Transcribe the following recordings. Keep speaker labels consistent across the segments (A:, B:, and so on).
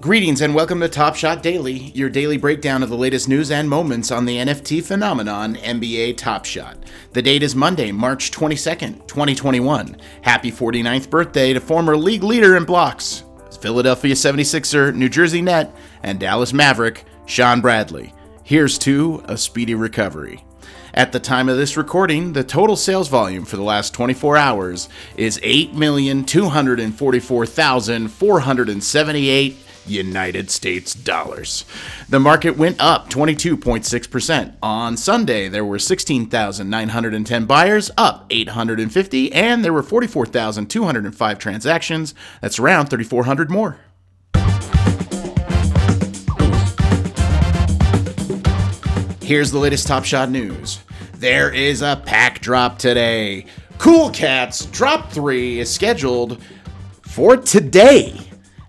A: Greetings and welcome to Top Shot Daily, your daily breakdown of the latest news and moments on the NFT phenomenon NBA Top Shot. The date is Monday, March 22nd, 2021. Happy 49th birthday to former league leader in blocks, Philadelphia 76er, New Jersey Net, and Dallas Maverick, Shawn Bradley. Here's to a speedy recovery. At the time of this recording, the total sales volume for the last 24 hours is 8,244,478 United States dollars. The market went up 22.6%. On Sunday, there were 16,910 buyers, up 850, and there were 44,205 transactions. That's around 3,400 more. Here's the latest Top Shot news. There is a pack drop today. Cool Cats Drop 3 is scheduled for today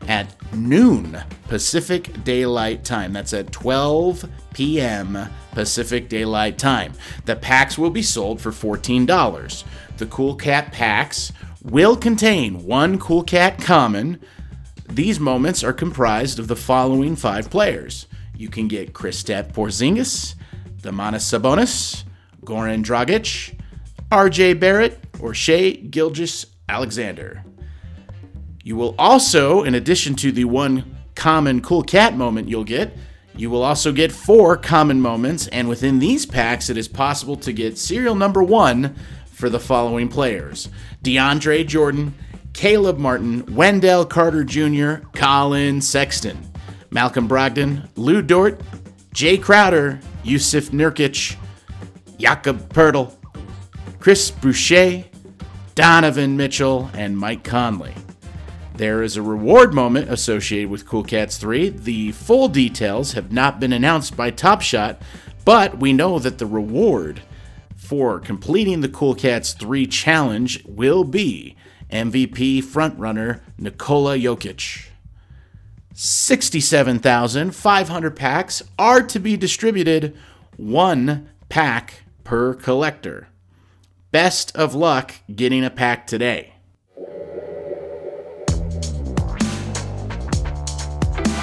A: at noon Pacific Daylight Time. That's at 12 p.m. Pacific Daylight Time. The packs will be sold for $14. The Cool Cat packs will contain one Cool Cat common. These moments are comprised of the following five players. You can get Kristaps Porzingis, Domantas Sabonis, Goran Dragic, RJ Barrett, or Shai Gilgis Alexander. You will also, in addition to the one common cool cat moment you'll get, you will also get four common moments, and within these packs, it is possible to get serial number one for the following players DeAndre Jordan, Caleb Martin, Wendell Carter Jr., Collin Sexton, Malcolm Brogdon, Lu Dort, Jae Crowder, Jusuf Nurkic, Jakob Poeltl, Chris Boucher, Donovan Mitchell, and Mike Conley. There is a reward moment associated with Cool Cats 3. The full details have not been announced by Top Shot, but we know that the reward for completing the Cool Cats 3 challenge will be MVP frontrunner Nikola Jokic. 67,500 packs are to be distributed, one pack per collector. Best of luck getting a pack today.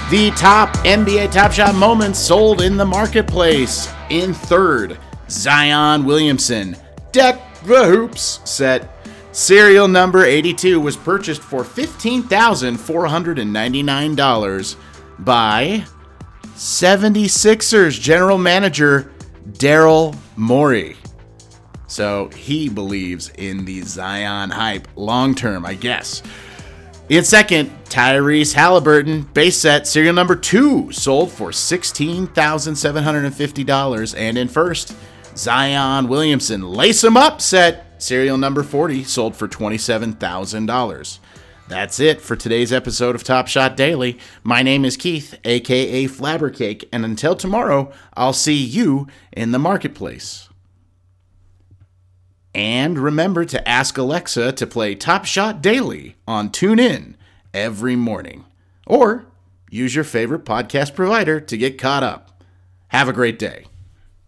A: The top NBA Top Shot moments sold in the marketplace. In third, Zion Williamson. Deck the Hoops set. Serial number 82 was purchased for $15,499 by 76ers general manager Daryl Morey. So he believes in the Zion hype long term, I guess. In second, Tyrese Halliburton, base set, serial number two, sold for $16,750. And in first, Zion Williamson, Lace 'em Up set, serial number 40, sold for $27,000. That's it for today's episode of Top Shot Daily. My name is Keith, aka Flabbercake, and until tomorrow, I'll see you in the marketplace. And remember to ask Alexa to play Top Shot Daily on TuneIn every morning. Or use your favorite podcast provider to get caught up. Have a great day.